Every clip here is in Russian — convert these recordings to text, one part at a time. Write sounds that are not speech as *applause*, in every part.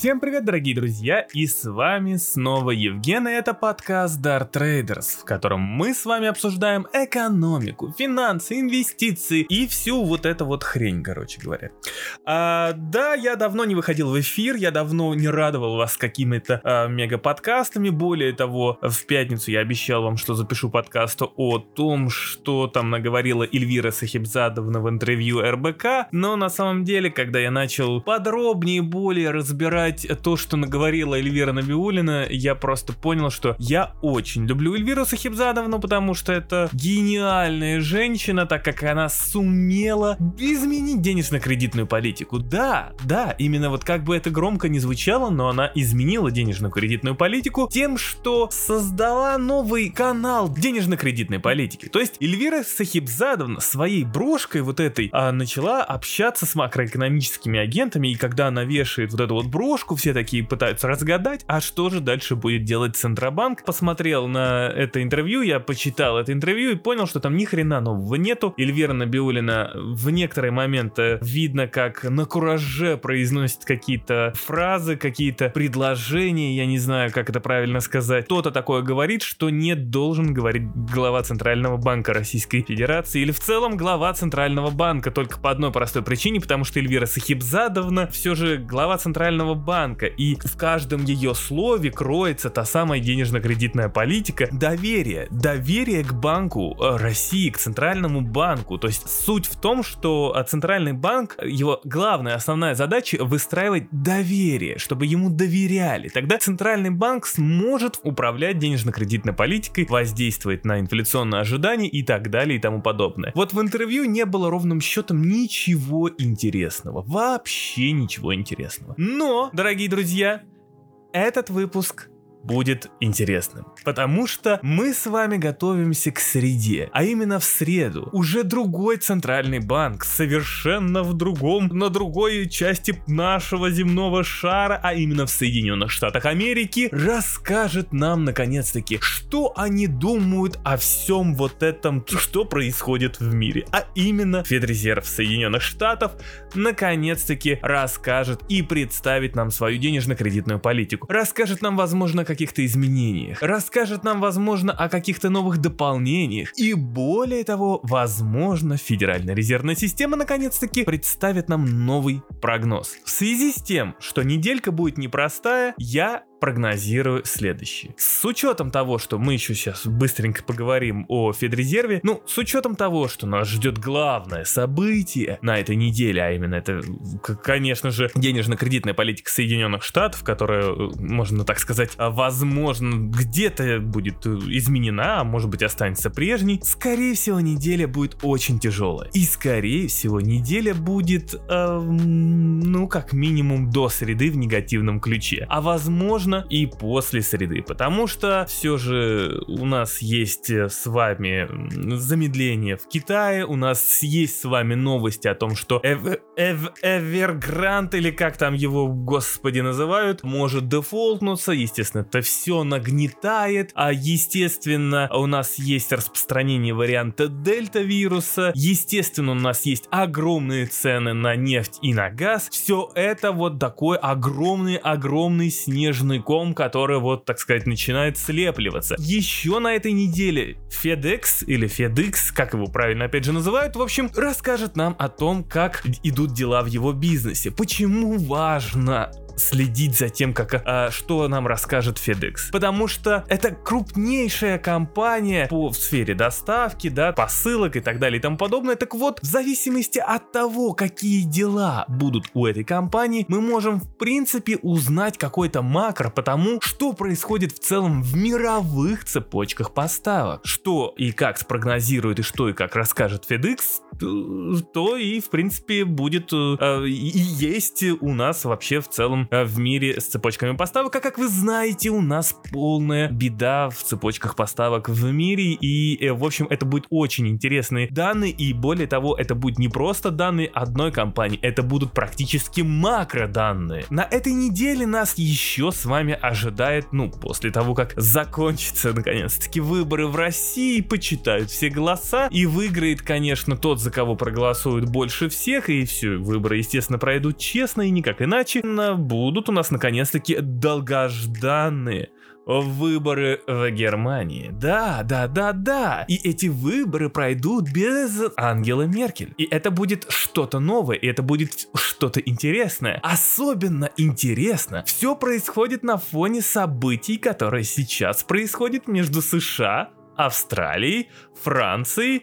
Всем привет, дорогие друзья, и с вами снова Евген, и это подкаст Dart Traders, в котором мы с вами обсуждаем экономику, финансы, инвестиции и всю вот эту вот хрень, короче говоря. А, да, я давно не выходил в эфир, я давно не радовал вас какими-то а, мега-подкастами, более того, в пятницу я обещал вам, что запишу подкаст о том, что там наговорила Эльвира Сахибзадовна в интервью РБК, но на самом деле, когда я начал подробнее, более разбирать то, что наговорила Эльвира Набиулина, я просто понял, что я очень люблю Эльвиру Сахибзадовну, потому что это гениальная женщина, так как она сумела изменить денежно-кредитную политику. Да, да, именно вот как бы это громко не звучало, но она изменила денежно-кредитную политику тем, что создала новый канал денежно-кредитной политики. То есть Эльвира Сахибзадовна своей брошкой вот этой а, начала общаться с макроэкономическими агентами, и когда она вешает вот эту вот брошку, все такие пытаются разгадать, а что же дальше будет делать Центробанк. Посмотрел на это интервью, я почитал это интервью и понял, что там ни хрена нового нету. Эльвира Набиулина в некоторые моменты видно, как на кураже произносит какие-то фразы, какие-то предложения, я не знаю, как это правильно сказать. Кто-то такое говорит, что не должен говорить глава Центрального банка Российской Федерации или в целом глава Центрального банка, только по одной простой причине, потому что Эльвира Сахибзадовна все же глава Центрального банка, и в каждом ее слове кроется та самая денежно-кредитная политика доверие, доверие к банку э, России, к Центральному банку. То есть суть в том, что э, Центральный банк, его главная основная задача выстраивать доверие, чтобы ему доверяли. Тогда Центральный банк сможет управлять денежно-кредитной политикой, воздействовать на инфляционные ожидания и так далее и тому подобное. Вот в интервью не было ровным счетом ничего интересного. Вообще ничего интересного. Но, дорогие друзья, этот выпуск будет интересным. Потому что мы с вами готовимся к среде, а именно в среду. Уже другой центральный банк, совершенно в другом, на другой части нашего земного шара, а именно в Соединенных Штатах Америки, расскажет нам наконец-таки, что они думают о всем вот этом, что происходит в мире. А именно Федрезерв Соединенных Штатов наконец-таки расскажет и представит нам свою денежно-кредитную политику. Расскажет нам, возможно, каких-то изменениях, расскажет нам, возможно, о каких-то новых дополнениях и более того, возможно, Федеральная резервная система наконец-таки представит нам новый прогноз. В связи с тем, что неделька будет непростая, я прогнозирую следующее. С учетом того, что мы еще сейчас быстренько поговорим о Федрезерве, ну, с учетом того, что нас ждет главное событие на этой неделе, а именно это, конечно же, денежно-кредитная политика Соединенных Штатов, которая, можно так сказать, возможно, где-то будет изменена, а может быть останется прежней, скорее всего, неделя будет очень тяжелая. И, скорее всего, неделя будет, э, ну, как минимум до среды в негативном ключе. А возможно, возможно, и после среды, потому что все же у нас есть э, с вами замедление в Китае, у нас есть с вами новости о том, что Эв Эв Эвергрант, или как там его, господи, называют, может дефолтнуться, естественно, это все нагнетает, а естественно, у нас есть распространение варианта дельта вируса, естественно, у нас есть огромные цены на нефть и на газ, все это вот такой огромный-огромный снежный ком, который вот, так сказать, начинает слепливаться. Еще на этой неделе FedEx или FedEx, как его правильно опять же называют, в общем, расскажет нам о том, как идут дела в его бизнесе. Почему важно следить за тем, как, а, что нам расскажет FedEx. Потому что это крупнейшая компания по в сфере доставки, да, посылок и так далее и тому подобное. Так вот, в зависимости от того, какие дела будут у этой компании, мы можем в принципе узнать какой-то макро по тому, что происходит в целом в мировых цепочках поставок. Что и как спрогнозирует и что и как расскажет FedEx, то и в принципе будет э, и есть у нас вообще в целом Э, в мире с цепочками поставок. А как вы знаете, у нас полная беда в цепочках поставок в мире. И, э, в общем, это будет очень интересные данные. И более того, это будет не просто данные одной компании, это будут практически макроданные. На этой неделе нас еще с вами ожидает, ну, после того, как закончатся *laughs* наконец-таки выборы в России, почитают все голоса и выиграет, конечно, тот, за кого проголосуют больше всех. И все, выборы, естественно, пройдут честно и никак иначе. На будут у нас наконец-таки долгожданные выборы в Германии. Да, да, да, да. И эти выборы пройдут без Ангела Меркель. И это будет что-то новое, и это будет что-то интересное. Особенно интересно, все происходит на фоне событий, которые сейчас происходят между США, Австралией, Францией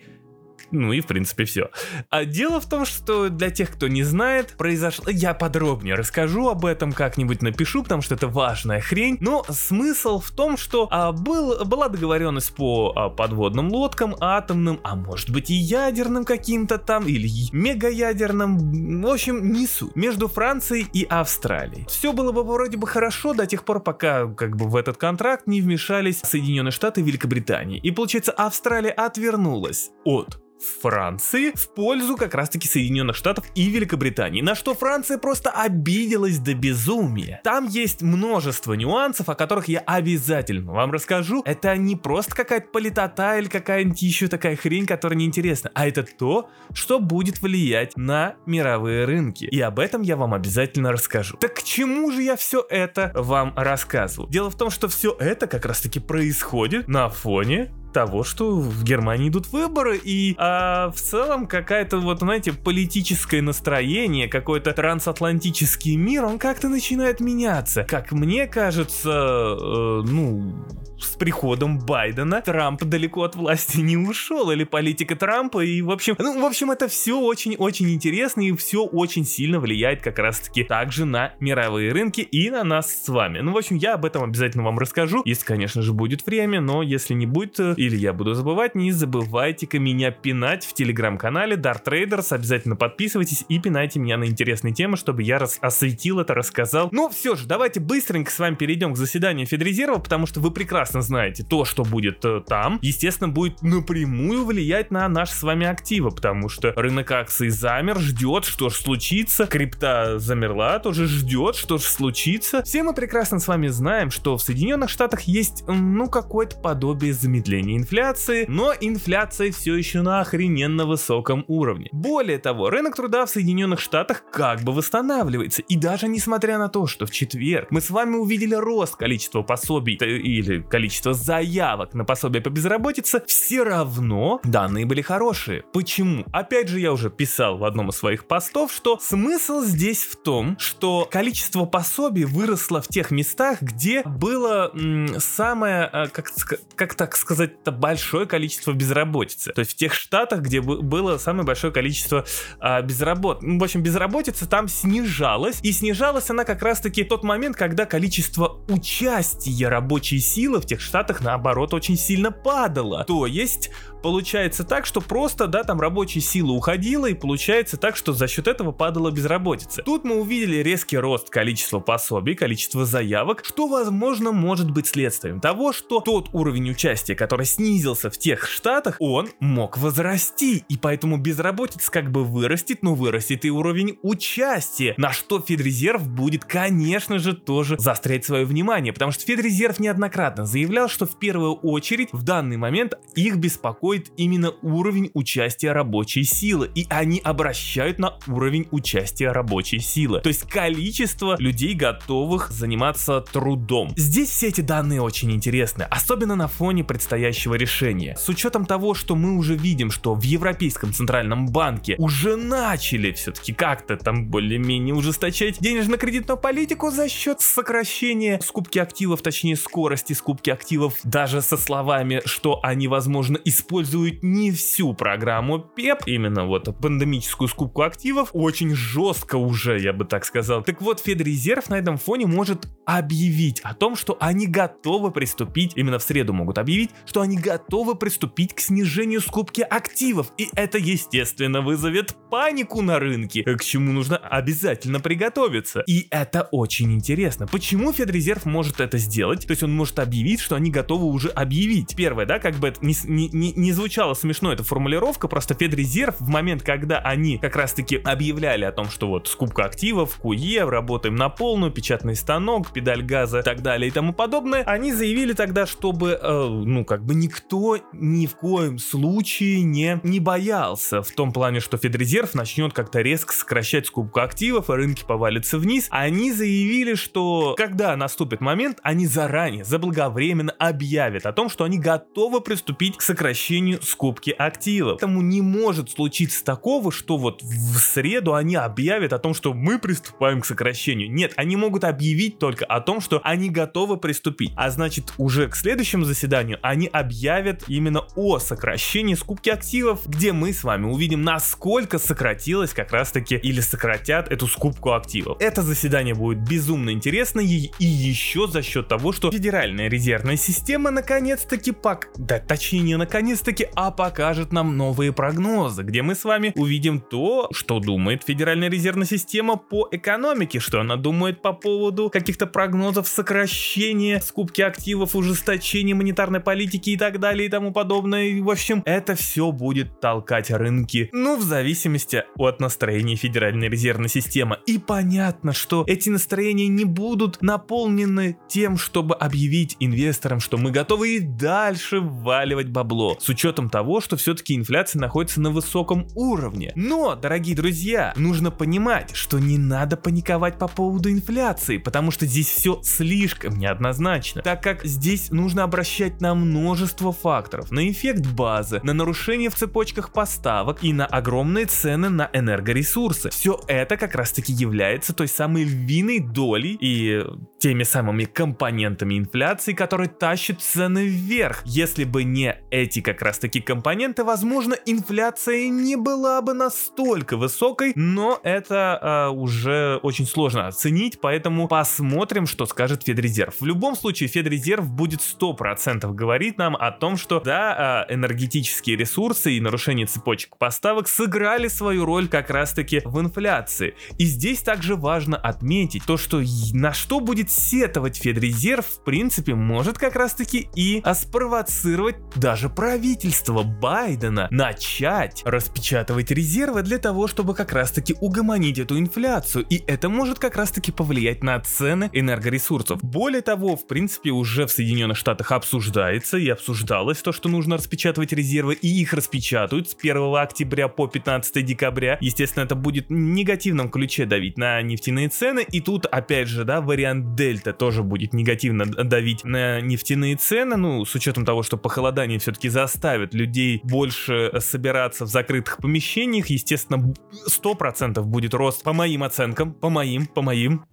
ну и в принципе все. А дело в том, что для тех, кто не знает, произошло... Я подробнее расскажу об этом, как-нибудь напишу, потому что это важная хрень. Но смысл в том, что а, был, была договоренность по а, подводным лодкам, атомным, а может быть и ядерным каким-то там, или мегаядерным, в общем, не суть, между Францией и Австралией. Все было бы вроде бы хорошо до тех пор, пока как бы в этот контракт не вмешались Соединенные Штаты и Великобритания. И получается, Австралия отвернулась от Франции в пользу как раз-таки Соединенных Штатов и Великобритании, на что Франция просто обиделась до безумия. Там есть множество нюансов, о которых я обязательно вам расскажу. Это не просто какая-то политота или какая-нибудь еще такая хрень, которая неинтересна, а это то, что будет влиять на мировые рынки. И об этом я вам обязательно расскажу. Так к чему же я все это вам рассказываю? Дело в том, что все это как раз-таки происходит на фоне того, что в Германии идут выборы, и а, в целом какая-то вот, знаете, политическое настроение, какой-то трансатлантический мир, он как-то начинает меняться. Как мне кажется, э, ну, с приходом Байдена Трамп далеко от власти не ушел, или политика Трампа, и в общем, ну, в общем, это все очень-очень интересно, и все очень сильно влияет как раз-таки также на мировые рынки и на нас с вами. Ну, в общем, я об этом обязательно вам расскажу, если, конечно же, будет время, но если не будет, э, или я буду забывать, не забывайте-ка меня пинать в телеграм-канале Dart Traders, обязательно подписывайтесь и пинайте меня на интересные темы, чтобы я рас осветил это, рассказал. Ну, все же, давайте быстренько с вами перейдем к заседанию Федрезерва, потому что вы прекрасно прекрасно знаете, то, что будет э, там, естественно, будет напрямую влиять на наши с вами активы, потому что рынок акций замер, ждет, что же случится, крипта замерла, тоже ждет, что же случится. Все мы прекрасно с вами знаем, что в Соединенных Штатах есть, ну, какое-то подобие замедления инфляции, но инфляция все еще на охрененно высоком уровне. Более того, рынок труда в Соединенных Штатах как бы восстанавливается, и даже несмотря на то, что в четверг мы с вами увидели рост количества пособий э, или количество заявок на пособие по безработице, все равно данные были хорошие. Почему? Опять же, я уже писал в одном из своих постов, что смысл здесь в том, что количество пособий выросло в тех местах, где было м, самое, э, как, как так сказать, большое количество безработицы. То есть в тех штатах, где было самое большое количество а, безработ... В общем, безработица там снижалась, и снижалась она как раз-таки тот момент, когда количество участия рабочей силы в тех штатах наоборот очень сильно падала. То есть получается так, что просто, да, там рабочая сила уходила, и получается так, что за счет этого падала безработица. Тут мы увидели резкий рост количества пособий, количества заявок, что, возможно, может быть следствием того, что тот уровень участия, который снизился в тех штатах, он мог возрасти, и поэтому безработица как бы вырастет, но вырастет и уровень участия, на что Федрезерв будет, конечно же, тоже заострять свое внимание, потому что Федрезерв неоднократно заявлял, что в первую очередь в данный момент их беспокоит именно уровень участия рабочей силы, и они обращают на уровень участия рабочей силы, то есть количество людей, готовых заниматься трудом. Здесь все эти данные очень интересны, особенно на фоне предстоящего решения. С учетом того, что мы уже видим, что в Европейском Центральном Банке уже начали все-таки как-то там более-менее ужесточать денежно-кредитную политику за счет сокращения скупки активов, точнее скорости скупки покупки активов даже со словами, что они, возможно, используют не всю программу PEP, именно вот пандемическую скупку активов, очень жестко уже, я бы так сказал. Так вот, Федрезерв на этом фоне может объявить о том, что они готовы приступить, именно в среду могут объявить, что они готовы приступить к снижению скупки активов. И это, естественно, вызовет панику на рынке, к чему нужно обязательно приготовиться. И это очень интересно. Почему Федрезерв может это сделать? То есть он может объявить, вид, что они готовы уже объявить. Первое, да, как бы это не, не, не, не звучало смешно эта формулировка, просто Федрезерв в момент, когда они как раз-таки объявляли о том, что вот скупка активов, КУЕ, работаем на полную, печатный станок, педаль газа и так далее и тому подобное, они заявили тогда, чтобы, э, ну, как бы никто ни в коем случае не, не боялся в том плане, что Федрезерв начнет как-то резко сокращать скупку активов, и рынки повалятся вниз. Они заявили, что когда наступит момент, они заранее, заблаговременно объявят о том, что они готовы приступить к сокращению скупки активов. Поэтому не может случиться такого, что вот в среду они объявят о том, что мы приступаем к сокращению. Нет, они могут объявить только о том, что они готовы приступить. А значит, уже к следующему заседанию они объявят именно о сокращении скупки активов, где мы с вами увидим, насколько сократилось как раз таки или сократят эту скупку активов. Это заседание будет безумно интересно и, и еще за счет того, что Федеральная резервная система наконец-таки пак... Да, точнее не наконец-таки, а покажет нам новые прогнозы, где мы с вами увидим то, что думает Федеральная резервная система по экономике, что она думает по поводу каких-то прогнозов сокращения скупки активов, ужесточения монетарной политики и так далее и тому подобное. И, в общем, это все будет толкать рынки, ну, в зависимости от настроения Федеральной резервной системы. И понятно, что эти настроения не будут наполнены тем, чтобы объявить инвесторам, что мы готовы и дальше вваливать бабло, с учетом того, что все-таки инфляция находится на высоком уровне. Но, дорогие друзья, нужно понимать, что не надо паниковать по поводу инфляции, потому что здесь все слишком неоднозначно, так как здесь нужно обращать на множество факторов, на эффект базы, на нарушение в цепочках поставок и на огромные цены на энергоресурсы. Все это как раз таки является той самой львиной долей и теми самыми компонентами инфляции, которые тащат цены вверх. Если бы не эти как раз таки компоненты, возможно, инфляция не была бы настолько высокой, но это э, уже очень сложно оценить, поэтому посмотрим, что скажет Федрезерв. В любом случае, Федрезерв будет 100% говорить нам о том, что да, э, энергетические ресурсы и нарушение цепочек поставок сыграли свою роль как раз таки в инфляции. И здесь также важно отметить то, что на что будет сетовать Федрезерв, в принципе, может как раз таки и спровоцировать даже правительство Байдена начать распечатывать резервы для того, чтобы как раз таки угомонить эту инфляцию. И это может как раз таки повлиять на цены энергоресурсов. Более того, в принципе, уже в Соединенных Штатах обсуждается и обсуждалось то, что нужно распечатывать резервы, и их распечатают с 1 октября по 15 декабря. Естественно, это будет в негативном ключе давить на нефтяные цены, и тут, опять же, да, вариант дельта тоже будет негативно давить на нефтяные цены, ну, с учетом того, что похолодание все-таки заставит людей больше собираться в закрытых помещениях, естественно, 100% будет рост по моим оценкам, по моим, по моим,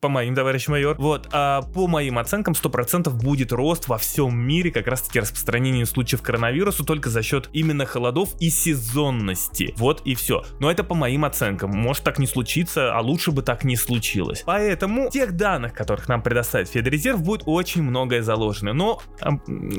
по моим, товарищ майор, вот, а по моим оценкам 100% будет рост во всем мире как раз-таки распространения случаев коронавируса только за счет именно холодов и сезонности, вот и все. Но это по моим оценкам, может так не случиться, а лучше бы так не случилось. Поэтому тех данных, которых нам предоставит Федрезерв, будет очень многое заложено, но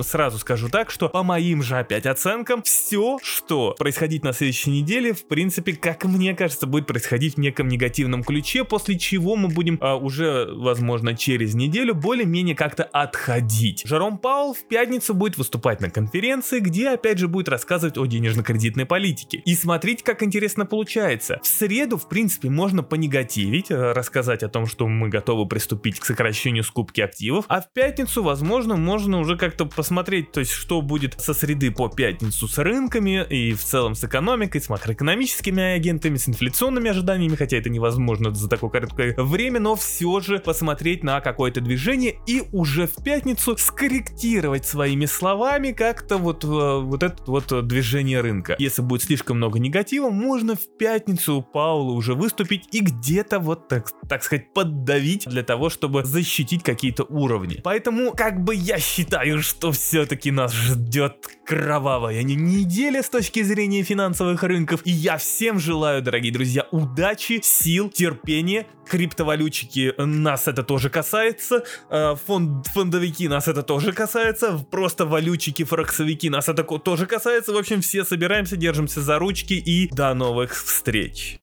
сразу скажу так, что по моим же опять оценкам, все, что происходить на следующей неделе, в принципе, как мне кажется, будет происходить в неком негативном ключе, после чего мы будем а, уже, возможно, через неделю более-менее как-то отходить. Жером Паул в пятницу будет выступать на конференции, где опять же будет рассказывать о денежно-кредитной политике. И смотрите, как интересно получается. В среду, в принципе, можно понегативить, э, рассказать о том, что мы готовы приступить к сокращению скупки активов, а в пятницу, возможно, можно уже как-то посмотреть, то есть что будет со среды по пятницу с рынками и в целом с экономикой, с макроэкономическими агентами, с инфляционными ожиданиями, хотя это невозможно за такое короткое время, но все же посмотреть на какое-то движение и уже в пятницу скорректировать своими словами как-то вот, э, вот это вот движение рынка. Если будет слишком много негатива, можно в пятницу у Паула уже выступить и где-то вот так, так сказать поддавить для того, чтобы защитить какие-то уровни. Поэтому как бы я считаю, что все-таки нас ждет кровавая неделя с точки зрения финансовых рынков. И я всем желаю, дорогие друзья, удачи, сил, терпения. Криптовалютчики нас это тоже касается. Э, фонд, фондовики нас это тоже касается. Просто валютчики, форексовики нас это тоже касается. В общем, все собираемся, держимся за ручки и до новых встреч.